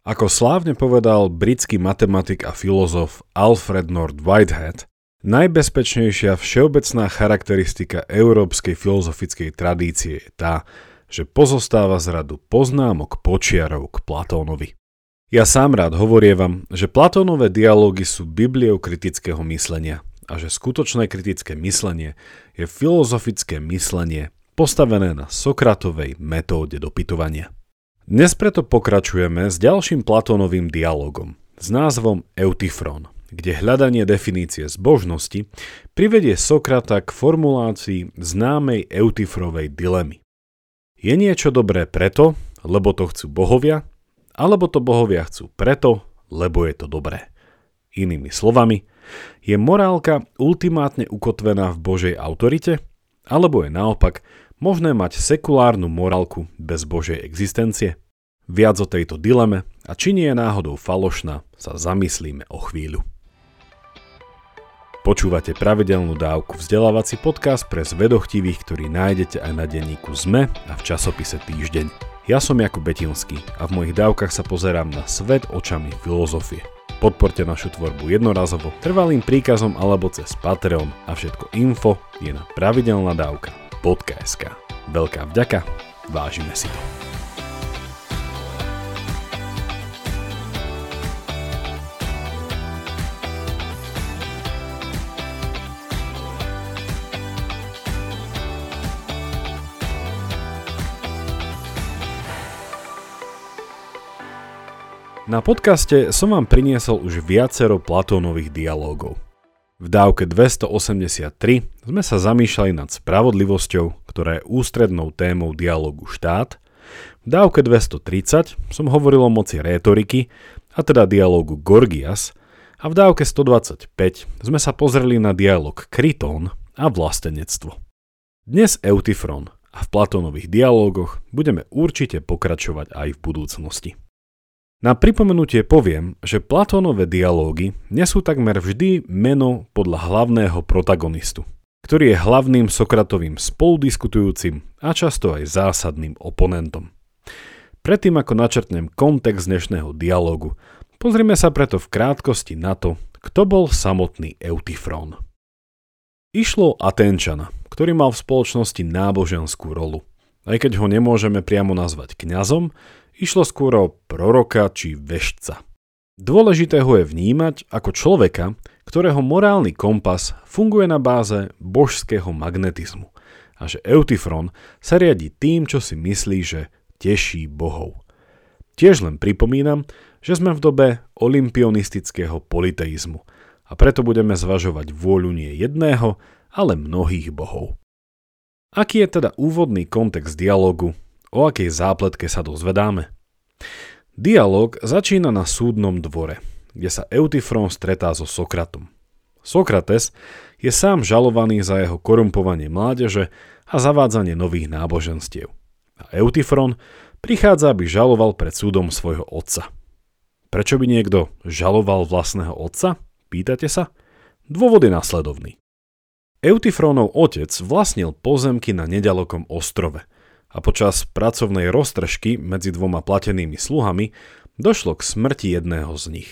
Ako slávne povedal britský matematik a filozof Alfred North Whitehead, najbezpečnejšia všeobecná charakteristika európskej filozofickej tradície je tá, že pozostáva z radu poznámok počiarov k Platónovi. Ja sám rád hovorievam, že Platónové dialógy sú bibliou kritického myslenia a že skutočné kritické myslenie je filozofické myslenie postavené na Sokratovej metóde dopytovania. Dnes preto pokračujeme s ďalším Platónovým dialogom s názvom Eutyfron, kde hľadanie definície zbožnosti privedie Sokrata k formulácii známej Eutyfrovej dilemy. Je niečo dobré preto, lebo to chcú bohovia, alebo to bohovia chcú preto, lebo je to dobré. Inými slovami, je morálka ultimátne ukotvená v Božej autorite, alebo je naopak možné mať sekulárnu morálku bez Božej existencie? Viac o tejto dileme a či nie je náhodou falošná, sa zamyslíme o chvíľu. Počúvate pravidelnú dávku vzdelávací podcast pre zvedochtivých, ktorý nájdete aj na denníku ZME a v časopise Týždeň. Ja som Jakub Betinský a v mojich dávkach sa pozerám na svet očami filozofie. Podporte našu tvorbu jednorazovo, trvalým príkazom alebo cez Patreon a všetko info je na pravidelná dávka podcast.sk. Veľká vďaka, vážime si to. Na podcaste som vám priniesol už viacero Platónových dialógov. V dávke 283 sme sa zamýšľali nad spravodlivosťou, ktorá je ústrednou témou dialogu štát. V dávke 230 som hovoril o moci rétoriky, a teda dialogu Gorgias, a v dávke 125 sme sa pozreli na dialog Krytón a vlastenectvo. Dnes Eutyfron a v Platónových dialógoch budeme určite pokračovať aj v budúcnosti. Na pripomenutie poviem, že Platónové dialógy nesú takmer vždy meno podľa hlavného protagonistu, ktorý je hlavným Sokratovým spoludiskutujúcim a často aj zásadným oponentom. Predtým ako načrtnem kontext dnešného dialógu, pozrime sa preto v krátkosti na to, kto bol samotný Eutyfrón. Išlo Atenčana, ktorý mal v spoločnosti náboženskú rolu. Aj keď ho nemôžeme priamo nazvať kňazom, Išlo skôr o proroka či vešca. Dôležité ho je vnímať ako človeka, ktorého morálny kompas funguje na báze božského magnetizmu a že Eutyfron sa riadi tým, čo si myslí, že teší bohov. Tiež len pripomínam, že sme v dobe olympionistického politeizmu a preto budeme zvažovať vôľu nie jedného, ale mnohých bohov. Aký je teda úvodný kontext dialogu O akej zápletke sa dozvedáme? Dialóg začína na súdnom dvore, kde sa Eutyfron stretá so Sokratom. Sokrates je sám žalovaný za jeho korumpovanie mládeže a zavádzanie nových náboženstiev. A Eutyfron prichádza, aby žaloval pred súdom svojho otca. Prečo by niekto žaloval vlastného otca? Pýtate sa? Dôvod je následovný. Eutyfrónov otec vlastnil pozemky na nedalokom ostrove – a počas pracovnej roztržky medzi dvoma platenými sluhami došlo k smrti jedného z nich.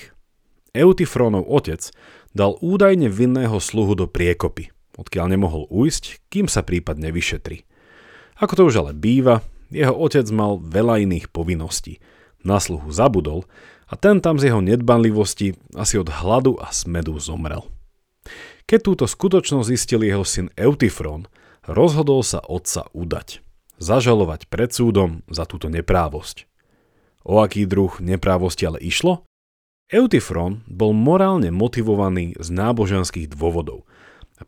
Eutyfrónov otec dal údajne vinného sluhu do priekopy, odkiaľ nemohol ujsť, kým sa prípad nevyšetri. Ako to už ale býva, jeho otec mal veľa iných povinností. Na sluhu zabudol a ten tam z jeho nedbanlivosti asi od hladu a smedu zomrel. Keď túto skutočnosť zistil jeho syn Eutyfrón, rozhodol sa otca udať – zažalovať pred súdom za túto neprávosť. O aký druh neprávosti ale išlo? Eutyfron bol morálne motivovaný z náboženských dôvodov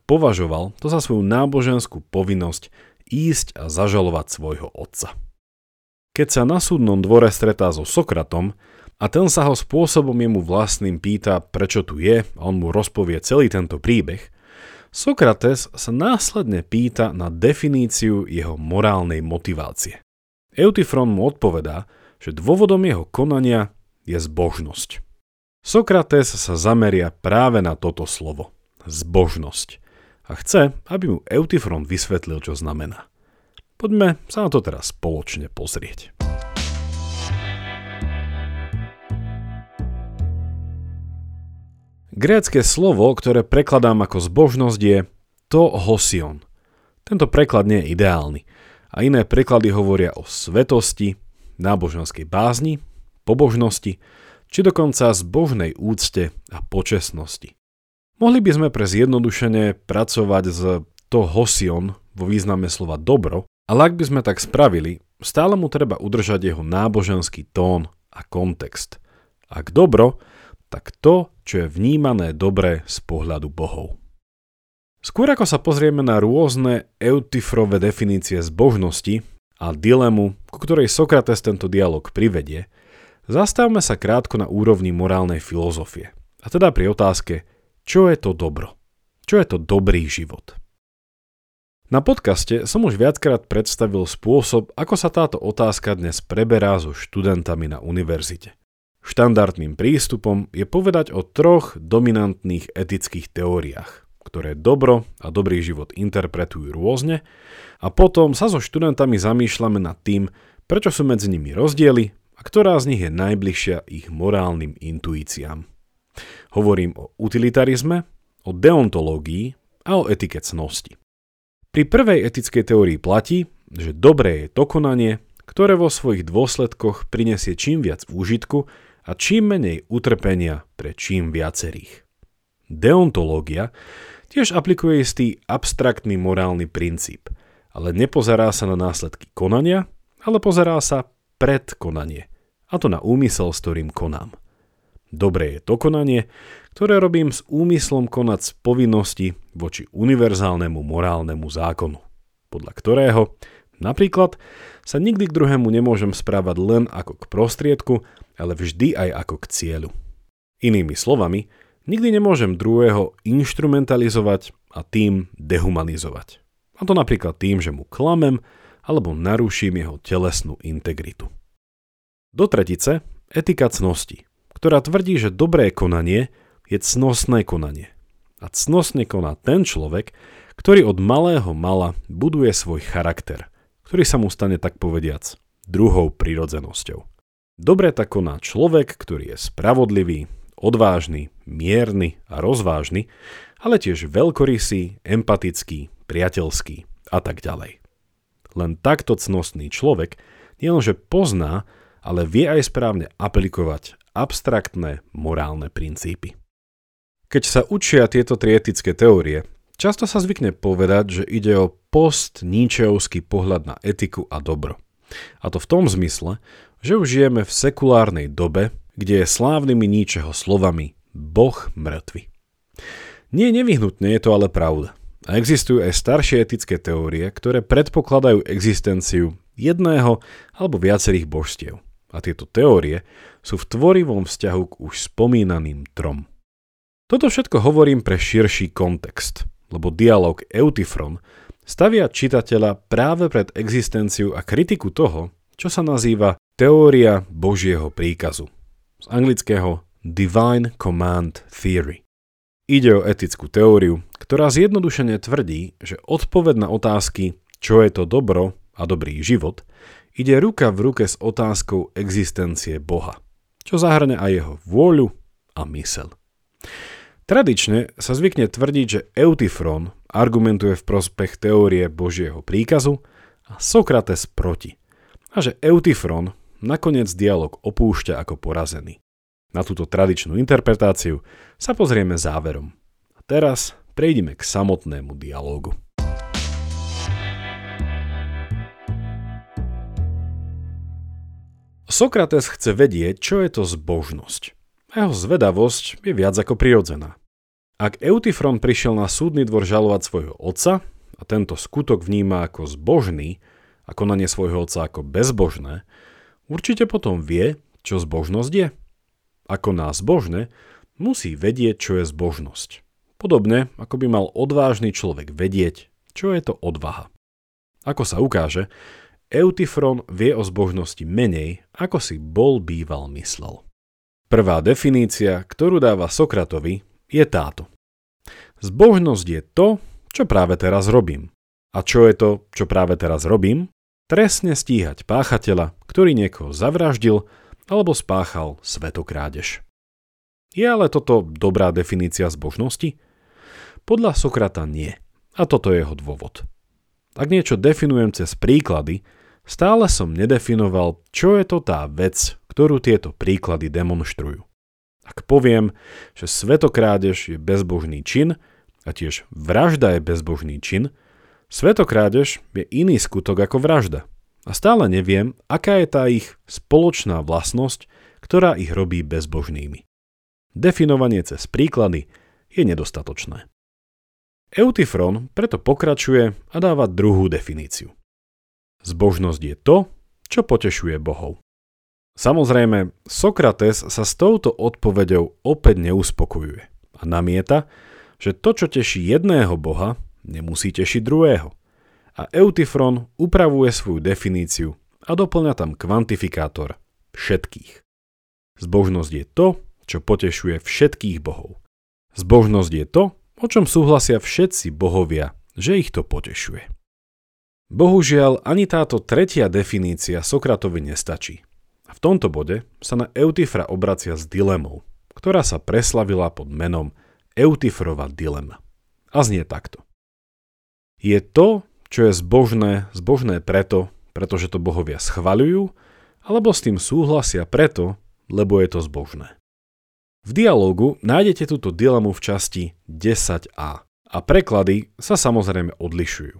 považoval to za svoju náboženskú povinnosť ísť a zažalovať svojho otca. Keď sa na súdnom dvore stretá so Sokratom a ten sa ho spôsobom jemu vlastným pýta, prečo tu je a on mu rozpovie celý tento príbeh – Sokrates sa následne pýta na definíciu jeho morálnej motivácie. Eutyfron mu odpovedá, že dôvodom jeho konania je zbožnosť. Sokrates sa zameria práve na toto slovo – zbožnosť a chce, aby mu Eutyfron vysvetlil, čo znamená. Poďme sa na to teraz spoločne pozrieť. Grécké slovo, ktoré prekladám ako zbožnosť je to hosion. Tento preklad nie je ideálny a iné preklady hovoria o svetosti, náboženskej bázni, pobožnosti, či dokonca zbožnej úcte a počesnosti. Mohli by sme pre zjednodušenie pracovať s to hosion vo význame slova dobro, ale ak by sme tak spravili, stále mu treba udržať jeho náboženský tón a kontext. Ak dobro, tak to, čo je vnímané dobre z pohľadu bohov. Skôr ako sa pozrieme na rôzne eutifrové definície zbožnosti a dilemu, ku ktorej Sokrates tento dialog privedie, zastavme sa krátko na úrovni morálnej filozofie. A teda pri otázke, čo je to dobro? Čo je to dobrý život? Na podcaste som už viackrát predstavil spôsob, ako sa táto otázka dnes preberá so študentami na univerzite. Štandardným prístupom je povedať o troch dominantných etických teóriách ktoré dobro a dobrý život interpretujú rôzne a potom sa so študentami zamýšľame nad tým, prečo sú medzi nimi rozdiely a ktorá z nich je najbližšia ich morálnym intuíciám. Hovorím o utilitarizme, o deontológii a o etike cnosti. Pri prvej etickej teórii platí, že dobré je to konanie, ktoré vo svojich dôsledkoch prinesie čím viac úžitku a čím menej utrpenia pre čím viacerých. Deontológia tiež aplikuje istý abstraktný morálny princíp, ale nepozerá sa na následky konania, ale pozerá sa pred konanie, a to na úmysel, s ktorým konám. Dobré je to konanie, ktoré robím s úmyslom konať z povinnosti voči univerzálnemu morálnemu zákonu, podľa ktorého napríklad sa nikdy k druhému nemôžem správať len ako k prostriedku, ale vždy aj ako k cieľu. Inými slovami, Nikdy nemôžem druhého instrumentalizovať a tým dehumanizovať. A to napríklad tým, že mu klamem alebo naruším jeho telesnú integritu. Do tretice etika cnosti, ktorá tvrdí, že dobré konanie je cnostné konanie. A cnostne koná ten človek, ktorý od malého mala buduje svoj charakter, ktorý sa mu stane tak povediac druhou prirodzenosťou. Dobre tak koná človek, ktorý je spravodlivý, odvážny, mierny a rozvážny, ale tiež veľkorysý, empatický, priateľský a tak ďalej. Len takto cnostný človek nielenže pozná, ale vie aj správne aplikovať abstraktné morálne princípy. Keď sa učia tieto tri etické teórie, často sa zvykne povedať, že ide o post-níčeovský pohľad na etiku a dobro. A to v tom zmysle, že už žijeme v sekulárnej dobe, kde je slávnymi ničeho slovami Boh mŕtvy. Nie nevyhnutne je to ale pravda. A existujú aj staršie etické teórie, ktoré predpokladajú existenciu jedného alebo viacerých božstiev. A tieto teórie sú v tvorivom vzťahu k už spomínaným trom. Toto všetko hovorím pre širší kontext, lebo dialog Eutifron stavia čitateľa práve pred existenciu a kritiku toho, čo sa nazýva teória Božieho príkazu z anglického Divine Command Theory. Ide o etickú teóriu, ktorá zjednodušene tvrdí, že odpoveď na otázky, čo je to dobro a dobrý život, ide ruka v ruke s otázkou existencie Boha, čo zahrne aj jeho vôľu a mysel. Tradične sa zvykne tvrdiť, že Eutifron argumentuje v prospech teórie Božieho príkazu a Sokrates proti. A že Eutifron nakoniec dialog opúšťa ako porazený. Na túto tradičnú interpretáciu sa pozrieme záverom. A teraz prejdime k samotnému dialógu. Sokrates chce vedieť, čo je to zbožnosť. Jeho zvedavosť je viac ako prirodzená. Ak Eutifron prišiel na súdny dvor žalovať svojho otca a tento skutok vníma ako zbožný a konanie svojho otca ako bezbožné, Určite potom vie, čo zbožnosť je. Ako nás zbožné, musí vedieť, čo je zbožnosť. Podobne, ako by mal odvážny človek vedieť, čo je to odvaha. Ako sa ukáže, Eutifron vie o zbožnosti menej, ako si bol býval myslel. Prvá definícia, ktorú dáva Sokratovi, je táto. Zbožnosť je to, čo práve teraz robím. A čo je to, čo práve teraz robím? Trestne stíhať páchateľa, ktorý niekoho zavraždil alebo spáchal svetokrádež. Je ale toto dobrá definícia zbožnosti? Podľa Sokrata nie. A toto je jeho dôvod. Ak niečo definujem cez príklady, stále som nedefinoval, čo je to tá vec, ktorú tieto príklady demonstrujú. Ak poviem, že svetokrádež je bezbožný čin a tiež vražda je bezbožný čin, svetokrádež je iný skutok ako vražda. A stále neviem, aká je tá ich spoločná vlastnosť, ktorá ich robí bezbožnými. Definovanie cez príklady je nedostatočné. Eutyfron preto pokračuje a dáva druhú definíciu. Zbožnosť je to, čo potešuje bohov. Samozrejme, Sokrates sa s touto odpoveďou opäť neuspokojuje a namieta, že to, čo teší jedného boha, nemusí tešiť druhého. A Eutyfron upravuje svoju definíciu a doplňa tam kvantifikátor všetkých. Zbožnosť je to, čo potešuje všetkých bohov. Zbožnosť je to, o čom súhlasia všetci bohovia, že ich to potešuje. Bohužiaľ, ani táto tretia definícia Sokratovi nestačí. V tomto bode sa na Eutyfra obracia s dilemou, ktorá sa preslavila pod menom Eutyfrova dilema. A znie takto. Je to, čo je zbožné, zbožné preto, pretože to bohovia schvaľujú, alebo s tým súhlasia preto, lebo je to zbožné. V dialógu nájdete túto dilemu v časti 10a a preklady sa samozrejme odlišujú.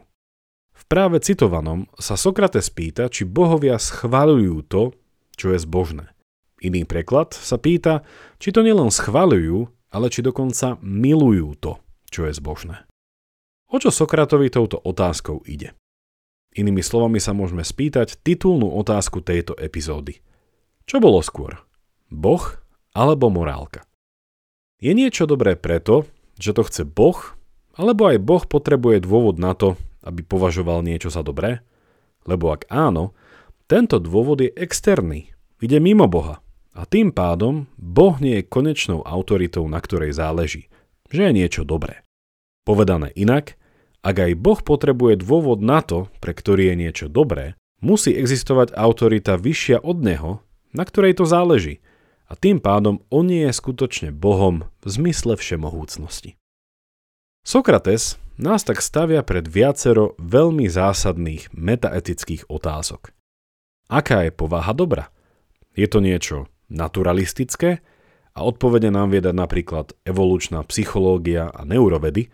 V práve citovanom sa Sokrates pýta, či bohovia schvaľujú to, čo je zbožné. Iný preklad sa pýta, či to nielen schvaľujú, ale či dokonca milujú to, čo je zbožné. O čo Sokratovi touto otázkou ide? Inými slovami sa môžeme spýtať titulnú otázku tejto epizódy. Čo bolo skôr? Boh alebo morálka. Je niečo dobré preto, že to chce Boh, alebo aj Boh potrebuje dôvod na to, aby považoval niečo za dobré? Lebo ak áno, tento dôvod je externý, ide mimo Boha. A tým pádom Boh nie je konečnou autoritou, na ktorej záleží, že je niečo dobré. Povedané inak, ak aj Boh potrebuje dôvod na to, pre ktorý je niečo dobré, musí existovať autorita vyššia od Neho, na ktorej to záleží – a tým pádom on nie je skutočne Bohom v zmysle všemohúcnosti. Sokrates nás tak stavia pred viacero veľmi zásadných metaetických otázok. Aká je povaha dobra? Je to niečo naturalistické a odpovede nám viedať napríklad evolučná psychológia a neurovedy,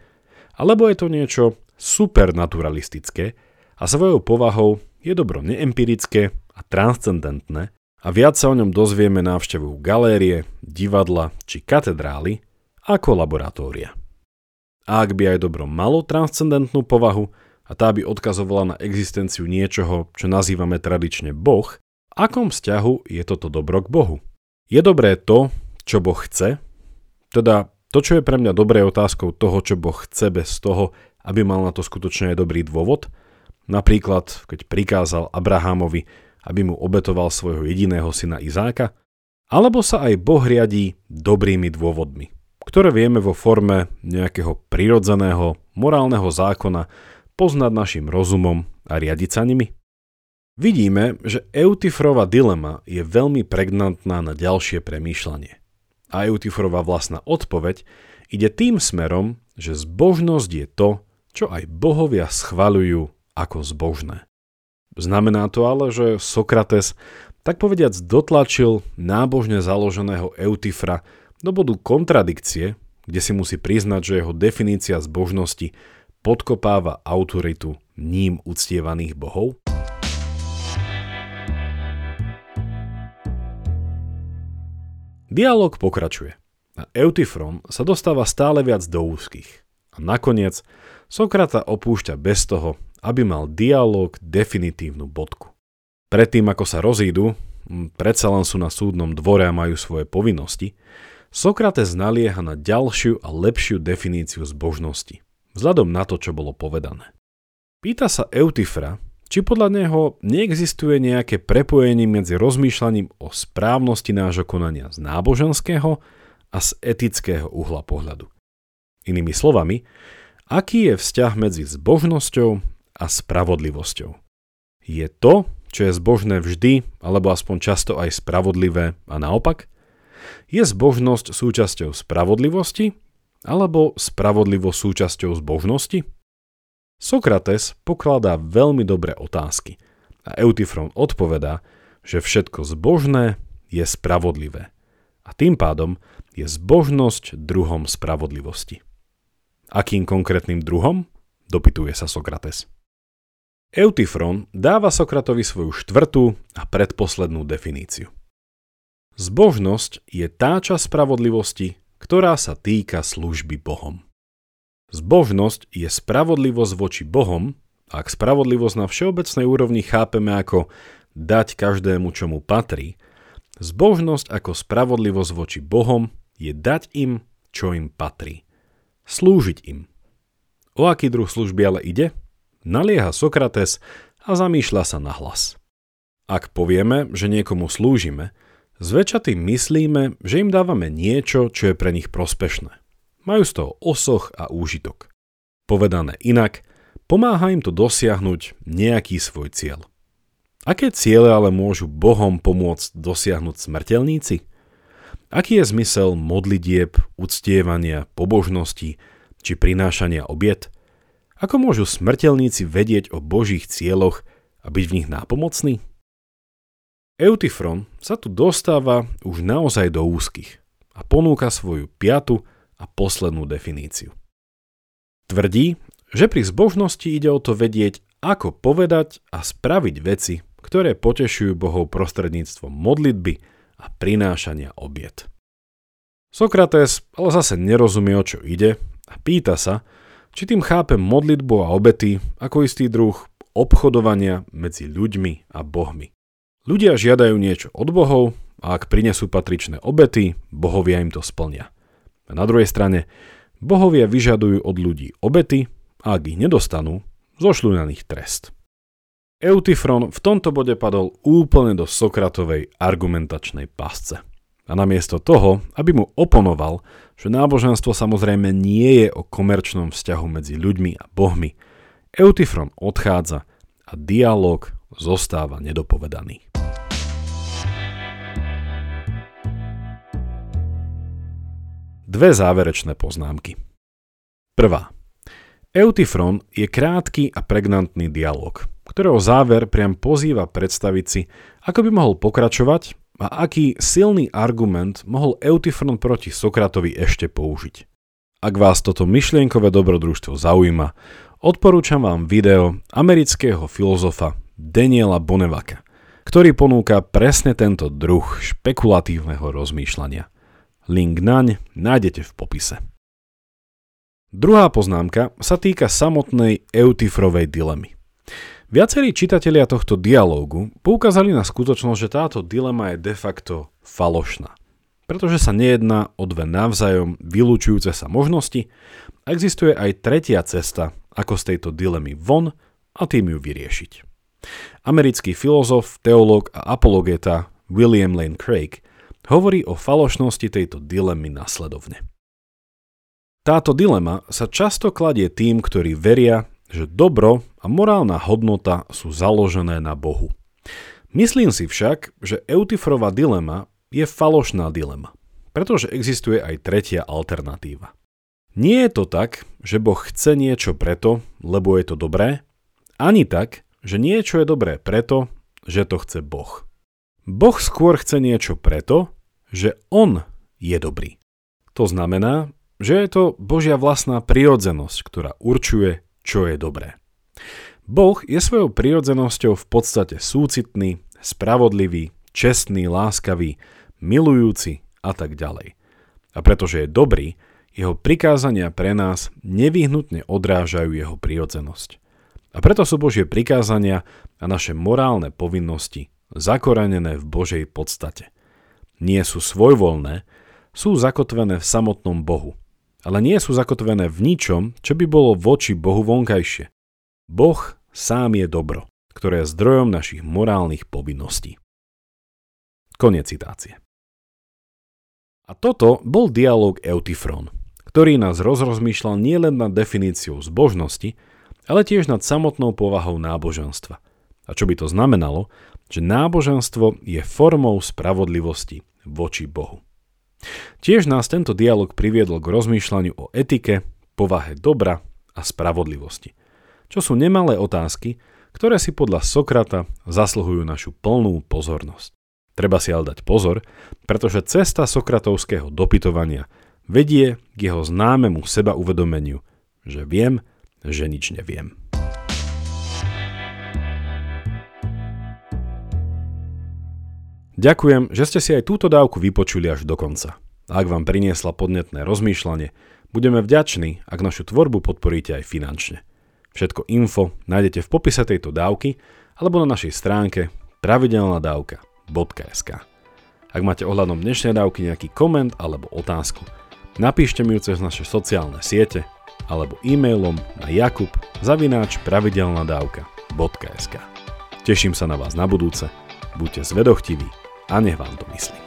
alebo je to niečo supernaturalistické a svojou povahou je dobro neempirické a transcendentné a viac sa o ňom dozvieme návštevou galérie, divadla či katedrály ako laboratória. A ak by aj dobro malo transcendentnú povahu a tá by odkazovala na existenciu niečoho, čo nazývame tradične Boh, akom vzťahu je toto dobro k Bohu? Je dobré to, čo Boh chce? Teda to, čo je pre mňa dobré otázkou toho, čo Boh chce bez toho, aby mal na to skutočne dobrý dôvod? Napríklad, keď prikázal Abrahamovi, aby mu obetoval svojho jediného syna Izáka, alebo sa aj Boh riadí dobrými dôvodmi, ktoré vieme vo forme nejakého prirodzeného morálneho zákona poznať našim rozumom a riadiť sa nimi? Vidíme, že Eutyfrova dilema je veľmi pregnantná na ďalšie premýšľanie. A Eutyfrova vlastná odpoveď ide tým smerom, že zbožnosť je to, čo aj bohovia schvaľujú ako zbožné. Znamená to ale, že Sokrates tak povediac dotlačil nábožne založeného Eutyfra do bodu kontradikcie, kde si musí priznať, že jeho definícia zbožnosti podkopáva autoritu ním uctievaných bohov? Dialóg pokračuje a Eutyfron sa dostáva stále viac do úzkých. A nakoniec Sokrata opúšťa bez toho, aby mal dialog definitívnu bodku. Predtým, ako sa rozídu, predsa len sú na súdnom dvore a majú svoje povinnosti, Sokrates nalieha na ďalšiu a lepšiu definíciu zbožnosti, vzhľadom na to, čo bolo povedané. Pýta sa Eutyfra, či podľa neho neexistuje nejaké prepojenie medzi rozmýšľaním o správnosti nášho konania z náboženského a z etického uhla pohľadu. Inými slovami, aký je vzťah medzi zbožnosťou a spravodlivosťou. Je to, čo je zbožné vždy, alebo aspoň často aj spravodlivé a naopak? Je zbožnosť súčasťou spravodlivosti alebo spravodlivosť súčasťou zbožnosti? Sokrates pokladá veľmi dobré otázky a Eutyfron odpovedá, že všetko zbožné je spravodlivé a tým pádom je zbožnosť druhom spravodlivosti. Akým konkrétnym druhom? Dopytuje sa Sokrates. Eutyfron dáva Sokratovi svoju štvrtú a predposlednú definíciu. Zbožnosť je tá časť spravodlivosti, ktorá sa týka služby Bohom. Zbožnosť je spravodlivosť voči Bohom, ak spravodlivosť na všeobecnej úrovni chápeme ako dať každému, čo mu patrí, zbožnosť ako spravodlivosť voči Bohom je dať im, čo im patrí. Slúžiť im. O aký druh služby ale ide? Nalieha Sokrates a zamýšľa sa na hlas. Ak povieme, že niekomu slúžime, zväčša tým myslíme, že im dávame niečo, čo je pre nich prospešné. Majú z toho osoch a úžitok. Povedané inak, pomáha im to dosiahnuť nejaký svoj cieľ. Aké ciele ale môžu Bohom pomôcť dosiahnuť smrteľníci? Aký je zmysel modlitieb, uctievania, pobožnosti či prinášania obiet? Ako môžu smrteľníci vedieť o Božích cieľoch a byť v nich nápomocní? Eutyfron sa tu dostáva už naozaj do úzkých a ponúka svoju piatu a poslednú definíciu. Tvrdí, že pri zbožnosti ide o to vedieť, ako povedať a spraviť veci, ktoré potešujú Bohov prostredníctvom modlitby a prinášania obiet. Sokrates ale zase nerozumie, o čo ide a pýta sa, či tým chápe modlitbu a obety ako istý druh obchodovania medzi ľuďmi a bohmi. Ľudia žiadajú niečo od bohov a ak prinesú patričné obety, bohovia im to splnia. A na druhej strane, bohovia vyžadujú od ľudí obety a ak ich nedostanú, zošľú na nich trest. Eutyfron v tomto bode padol úplne do Sokratovej argumentačnej pasce. A namiesto toho, aby mu oponoval, že náboženstvo samozrejme nie je o komerčnom vzťahu medzi ľuďmi a bohmi, Eutyfron odchádza a dialog zostáva nedopovedaný. Dve záverečné poznámky. Prvá. Eutyfron je krátky a pregnantný dialog, ktorého záver priam pozýva predstaviť si, ako by mohol pokračovať a aký silný argument mohol Eutyfron proti Sokratovi ešte použiť. Ak vás toto myšlienkové dobrodružstvo zaujíma, odporúčam vám video amerického filozofa Daniela Bonevaka, ktorý ponúka presne tento druh špekulatívneho rozmýšľania – Link naň nájdete v popise. Druhá poznámka sa týka samotnej Eutyfrovej dilemy. Viacerí čitatelia tohto dialógu poukázali na skutočnosť, že táto dilema je de facto falošná, pretože sa nejedná o dve navzájom vylúčujúce sa možnosti existuje aj tretia cesta, ako z tejto dilemy von a tým ju vyriešiť. Americký filozof, teológ a apologeta William Lane Craig hovorí o falošnosti tejto dilemy nasledovne. Táto dilema sa často kladie tým, ktorí veria, že dobro a morálna hodnota sú založené na Bohu. Myslím si však, že Eutyfrova dilema je falošná dilema, pretože existuje aj tretia alternatíva. Nie je to tak, že Boh chce niečo preto, lebo je to dobré, ani tak, že niečo je dobré preto, že to chce Boh. Boh skôr chce niečo preto, že On je dobrý. To znamená, že je to Božia vlastná prirodzenosť, ktorá určuje, čo je dobré. Boh je svojou prirodzenosťou v podstate súcitný, spravodlivý, čestný, láskavý, milujúci a tak ďalej. A pretože je dobrý, jeho prikázania pre nás nevyhnutne odrážajú jeho prirodzenosť. A preto sú Božie prikázania a naše morálne povinnosti zakorenené v Božej podstate nie sú svojvoľné, sú zakotvené v samotnom Bohu. Ale nie sú zakotvené v ničom, čo by bolo voči Bohu vonkajšie. Boh sám je dobro, ktoré je zdrojom našich morálnych povinností. Konec citácie. A toto bol dialog Eutyfron, ktorý nás rozrozmýšľal nielen nad definíciou zbožnosti, ale tiež nad samotnou povahou náboženstva. A čo by to znamenalo, že náboženstvo je formou spravodlivosti voči Bohu. Tiež nás tento dialog priviedol k rozmýšľaniu o etike, povahe dobra a spravodlivosti. Čo sú nemalé otázky, ktoré si podľa Sokrata zasluhujú našu plnú pozornosť. Treba si ale dať pozor, pretože cesta sokratovského dopytovania vedie k jeho známemu seba uvedomeniu, že viem, že nič neviem. Ďakujem, že ste si aj túto dávku vypočuli až do konca. Ak vám priniesla podnetné rozmýšľanie, budeme vďační, ak našu tvorbu podporíte aj finančne. Všetko info nájdete v popise tejto dávky alebo na našej stránke pravidelnadavka.sk. Ak máte ohľadom dnešnej dávky nejaký koment alebo otázku, napíšte mi ju cez naše sociálne siete alebo e-mailom na jakub zavináč pravidelnadavka.sk. Teším sa na vás na budúce, buďte zvedochtiví a nech vám to myslí.